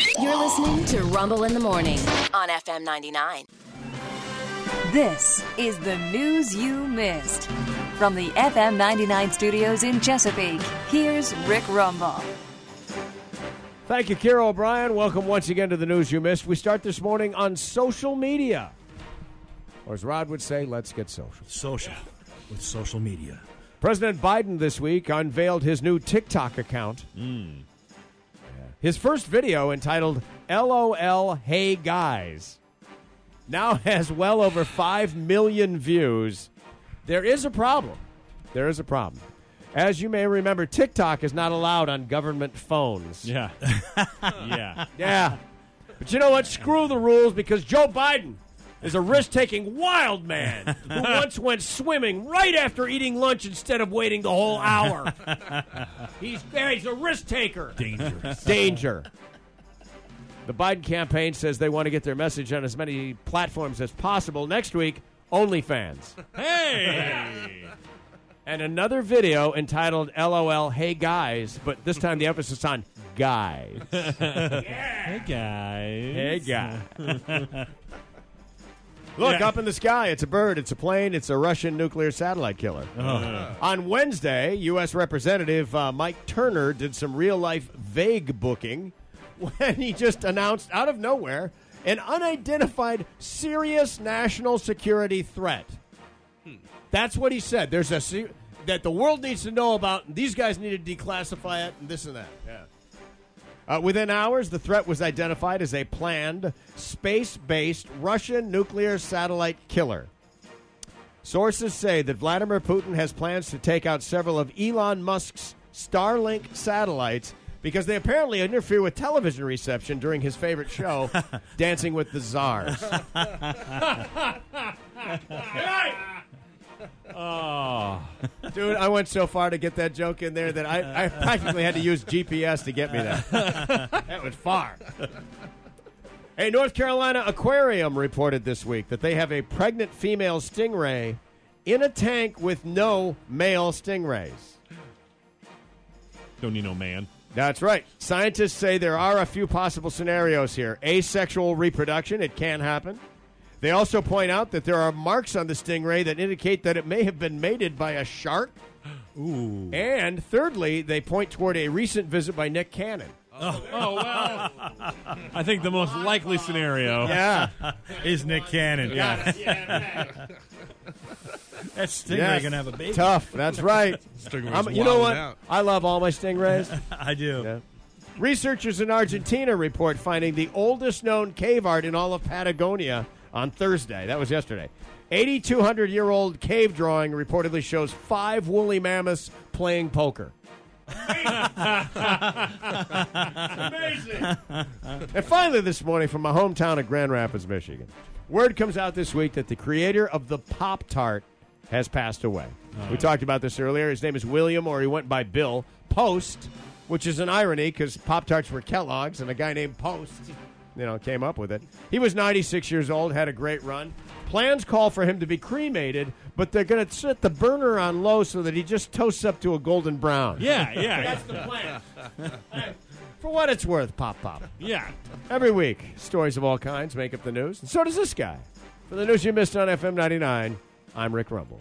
You're listening to Rumble in the Morning on FM 99. This is the news you missed. From the FM 99 studios in Chesapeake, here's Rick Rumble. Thank you, Kira O'Brien. Welcome once again to the news you missed. We start this morning on social media. Or as Rod would say, let's get social. Social with social media. President Biden this week unveiled his new TikTok account. Hmm. His first video, entitled LOL Hey Guys, now has well over 5 million views. There is a problem. There is a problem. As you may remember, TikTok is not allowed on government phones. Yeah. yeah. Yeah. But you know what? Screw the rules because Joe Biden is a risk taking wild man who once went swimming right after eating lunch instead of waiting the whole hour. he's, he's a risk taker. Dangerous. Danger. The Biden campaign says they want to get their message on as many platforms as possible. Next week, OnlyFans. Hey. And another video entitled LOL Hey Guys, but this time the emphasis on guys. Hey guys. Hey, guy. Look, Yeah. up in the sky. It's a bird, it's a plane, it's a Russian nuclear satellite killer. Uh-huh. Uh-huh. On Wednesday, U.S. Representative uh, Mike Turner did some real life vague booking when he just announced out of nowhere an unidentified serious national security threat. Hmm. That's what he said. There's a that the world needs to know about. And these guys need to declassify it, and this and that. Yeah. Uh, within hours, the threat was identified as a planned, space based Russian nuclear satellite killer. Sources say that Vladimir Putin has plans to take out several of Elon Musk's Starlink satellites because they apparently interfere with television reception during his favorite show, Dancing with the Czars. Oh. Dude, I went so far to get that joke in there that I, I practically had to use GPS to get me there. that was far. A North Carolina aquarium reported this week that they have a pregnant female stingray in a tank with no male stingrays. Don't need no man. That's right. Scientists say there are a few possible scenarios here. Asexual reproduction, it can happen. They also point out that there are marks on the stingray that indicate that it may have been mated by a shark. Ooh. And thirdly, they point toward a recent visit by Nick Cannon. Oh, oh, oh well. I think the most likely scenario. Yeah. Is Nick Cannon. Yeah. That stingray Yes. gonna have a baby. Tough. That's right. Stingray's I'm- you know what? out. I love all my stingrays. I do. Yeah. Researchers in Argentina report finding the oldest known cave art in all of Patagonia on Thursday. That was yesterday. 8,200 year old cave drawing reportedly shows five woolly mammoths playing poker. Amazing. and finally, this morning from my hometown of Grand Rapids, Michigan, word comes out this week that the creator of the Pop Tart has passed away. Uh-huh. We talked about this earlier. His name is William, or he went by Bill Post, which is an irony because Pop Tarts were Kellogg's, and a guy named Post, you know, came up with it. He was 96 years old, had a great run. Plans call for him to be cremated, but they're going to set the burner on low so that he just toasts up to a golden brown. Yeah, yeah, That's the plan. For what it's worth, Pop Pop. yeah. Every week, stories of all kinds make up the news, and so does this guy. For the news you missed on FM 99, I'm Rick Rumble.